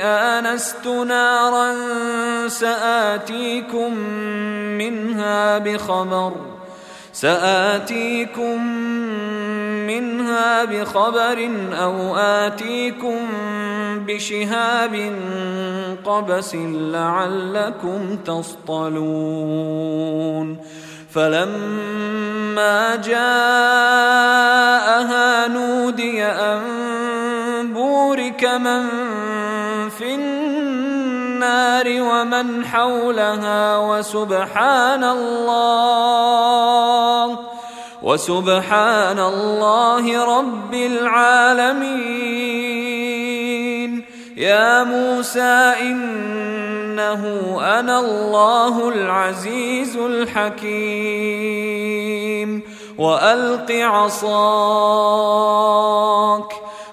آنست نارا سآتيكم منها بخبر سآتيكم منها بخبر أو آتيكم بشهاب قبس لعلكم تصطلون. فلما جاءها نودي أن بورك من في النار ومن حولها وسبحان الله وسبحان الله رب العالمين. يا موسى إنه أنا الله العزيز الحكيم. وألق عصاك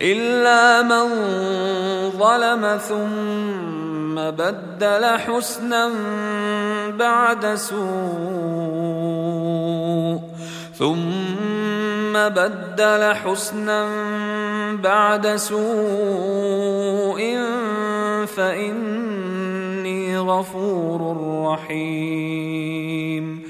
إلا من ظلم ثم بدل حسنا بعد سوء ثم بدل حسنا بعد سوء فإني غفور رحيم.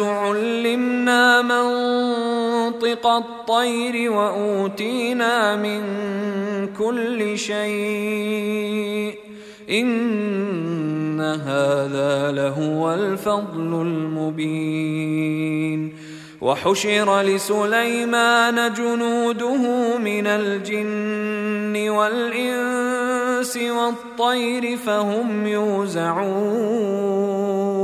علمنا منطق الطير وأوتينا من كل شيء. إن هذا لهو الفضل المبين. وحشر لسليمان جنوده من الجن والإنس والطير فهم يوزعون.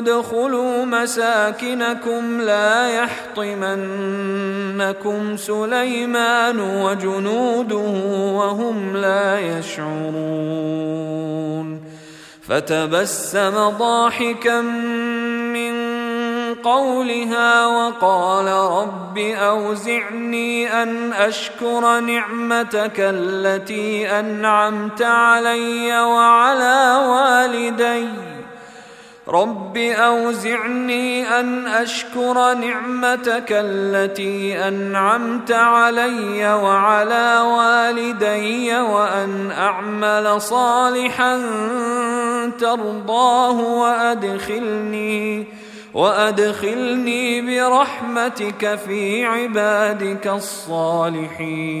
ادخلوا مساكنكم لا يحطمنكم سليمان وجنوده وهم لا يشعرون فتبسم ضاحكا من قولها وقال رب أوزعني أن أشكر نعمتك التي أنعمت علي وعلى والدي رب أوزعني أن أشكر نعمتك التي أنعمت علي وعلى والدي وأن أعمل صالحا ترضاه وأدخلني وادخلني برحمتك في عبادك الصالحين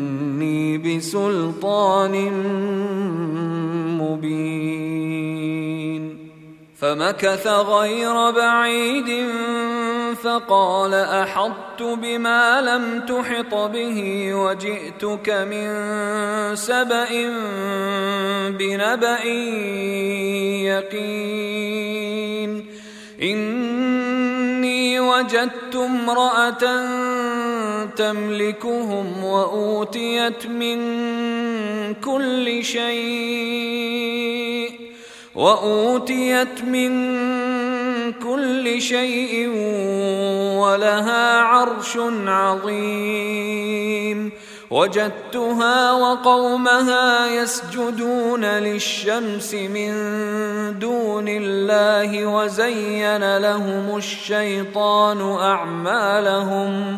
ليأتيني بسلطان مبين فمكث غير بعيد فقال أحطت بما لم تحط به وجئتك من سبأ بنبأ يقين إني وجدت امرأة تملكهم وأوتيت من كل شيء وأوتيت من كل شيء ولها عرش عظيم. وجدتها وقومها يسجدون للشمس من دون الله وزين لهم الشيطان أعمالهم.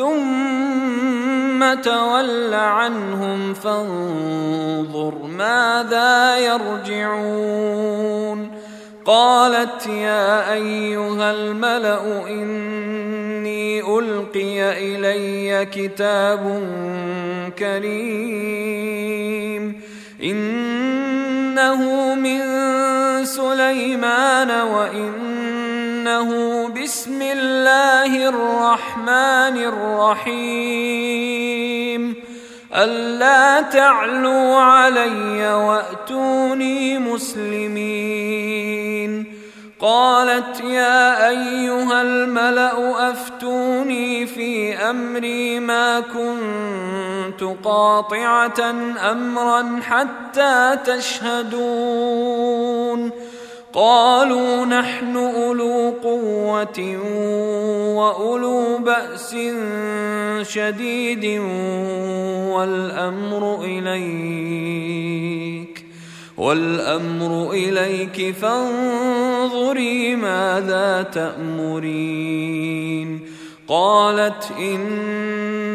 ثم تول عنهم فانظر ماذا يرجعون. قالت يا أيها الملأ إني ألقي إلي كتاب كريم. إنه من سليمان وانه بسم الله الرحمن الرحيم. ألا تعلوا علي وأتوني مسلمين. قالت يا أيها الملأ أفتوني في أمري ما كنت قاطعة أمرا حتى تشهدون. قالوا نحن أولو قوة وأولو بأس شديد والأمر إليك والأمر إليك فانظري ماذا تأمرين. قالت إن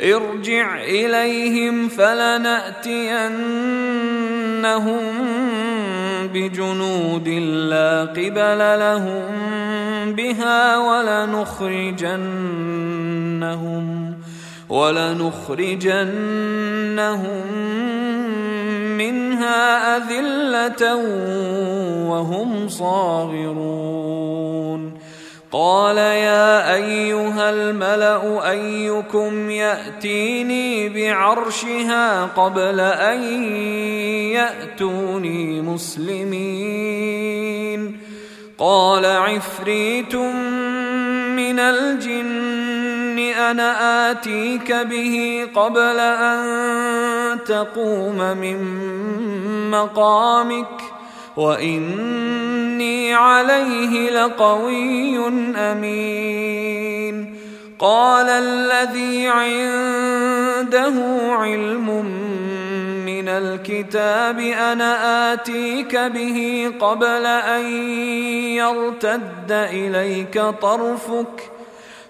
ارجع إليهم فلنأتينهم بجنود لا قبل لهم بها ولنخرجنهم ولنخرجنهم منها أذلة وهم صاغرون قال يا أيها الملأ أيكم يأتيني بعرشها قبل أن يأتوني مسلمين. قال عفريت من الجن أنا آتيك به قبل أن تقوم من مقامك. واني عليه لقوي امين. قال الذي عنده علم من الكتاب أنا اتيك به قبل ان يرتد اليك طرفك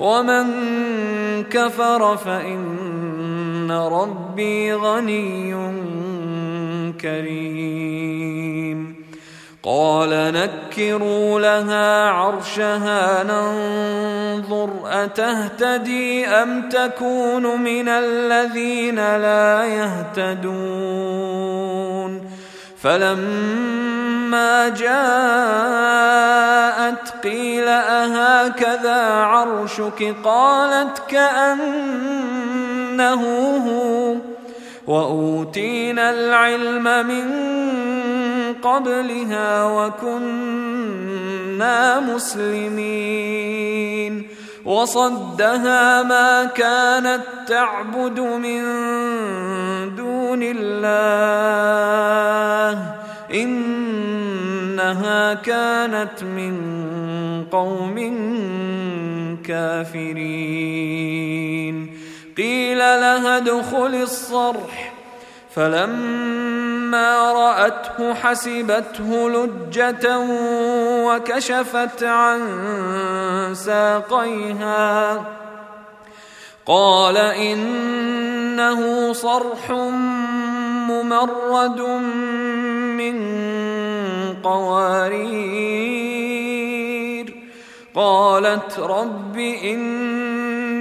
ومن كفر فإن ربي غني كريم. قال نكروا لها عرشها ننظر أتهتدي أم تكون من الذين لا يهتدون. فلما جاءت قيل أهكذا عرشك؟ قالت كأنه هو. وأوتينا العلم من قبلها وكنا مسلمين. وصدها ما كانت تعبد من دون الله. إنها كانت من قوم كافرين. قيل لها ادخل الصرح. فلما رأته حسبته لجة وكشفت عن ساقيها. قال إنه صرح ممرد من قوارير. قالت رب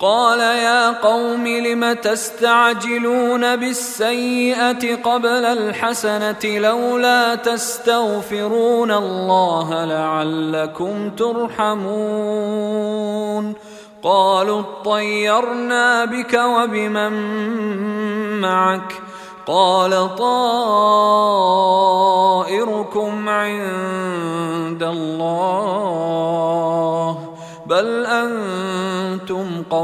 قال يا قوم لم تستعجلون بالسيئة قبل الحسنة لولا تستغفرون الله لعلكم ترحمون قالوا اطيرنا بك وبمن معك قال طائركم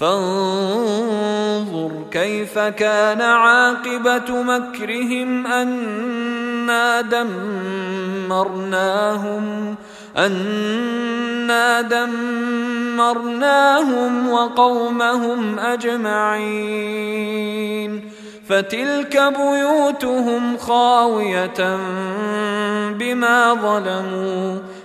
فانظر كيف كان عاقبة مكرهم أنا دمرناهم أنا دمرناهم وقومهم أجمعين. فتلك بيوتهم خاوية بما ظلموا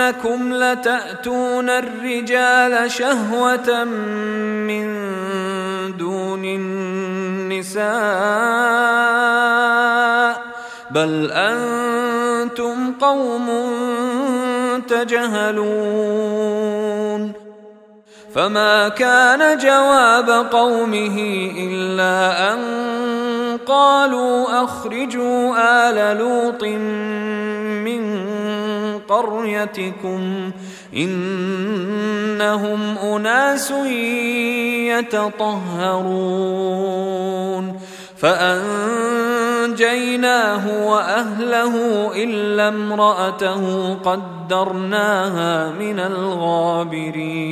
ائنكم لتأتون الرجال شهوة من دون النساء بل أنتم قوم تجهلون فما كان جواب قومه إلا أن قالوا أخرجوا آل لوط قريتكم إنهم أناس يتطهرون فأنجيناه وأهله إلا امرأته قدرناها من الغابرين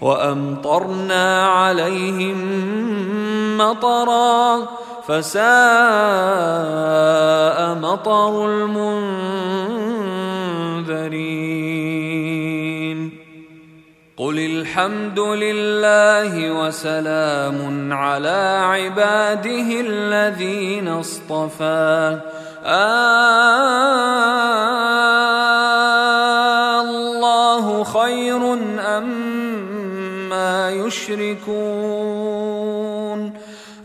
وأمطرنا عليهم مطرا فساء مطر المنذرين قل الحمد لله وسلام على عباده الذين اصطفى. آه الله خير أما ما يشركون.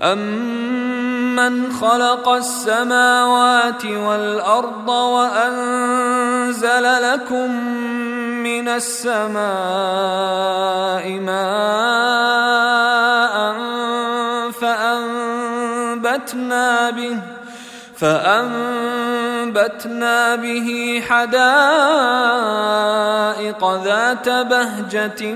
أمن خلق السماوات والأرض وأنزل لكم من السماء ماء فأنبتنا به فأنبتنا به حدائق ذات بهجة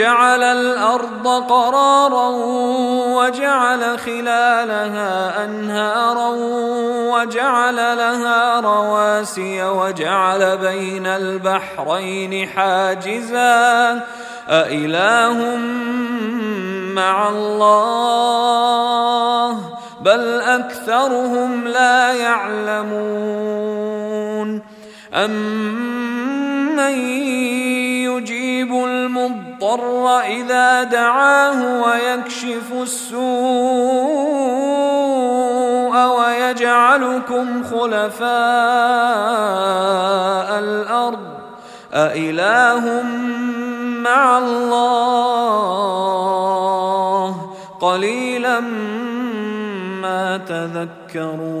جعل الأرض قرارا وجعل خلالها أنهارا وجعل لها رواسي وجعل بين البحرين حاجزا أإله مع الله بل أكثرهم لا يعلمون أمن يجيب المضطر إذا دعاه ويكشف السوء ويجعلكم خلفاء الأرض. أإله مع الله. قليلا ما تذكرون.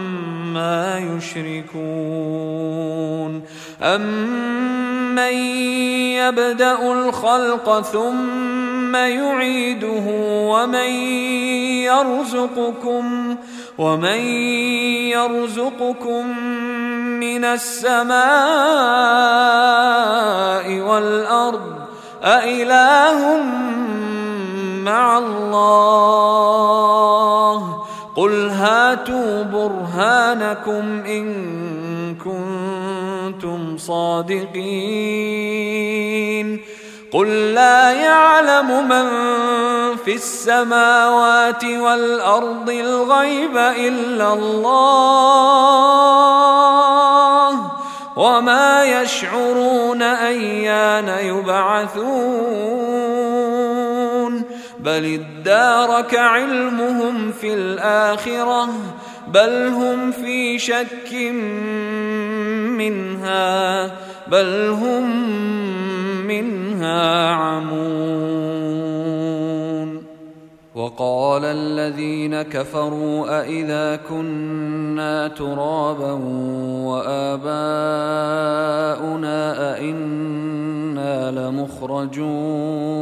يشركون. أمن يبدأ الخلق ثم يعيده ومن يرزقكم ومن يرزقكم من السماء والأرض أإله مع الله قل هاتوا برهانكم إن كنتم صادقين قل لا يعلم من في السماوات والارض الغيب الا الله وما يشعرون ايان يبعثون بل ادارك علمهم في الآخرة بل هم في شك منها بل هم منها عمون. وقال الذين كفروا أإذا كنا ترابا وآباؤنا أئنا لمخرجون.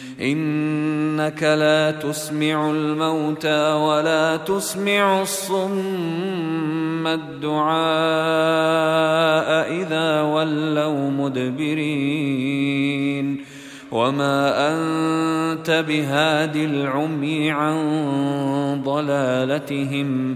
إنك لا تسمع الموتى ولا تسمع الصم الدعاء إذا ولوا مدبرين. وما أنت بهاد العمي عن ضلالتهم.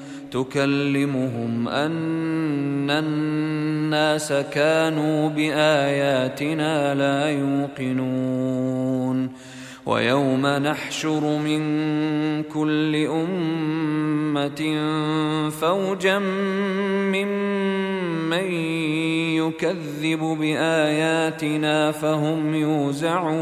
تكلمهم أن الناس كانوا بآياتنا لا يوقنون. ويوم نحشر من كل أمة فوجا ممن يكذب بآياتنا فهم يوزعون.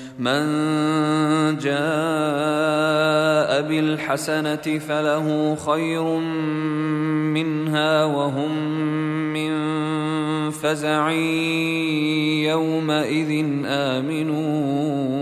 من جاء بالحسنة فله خير منها وهم من فزع يومئذ آمنون.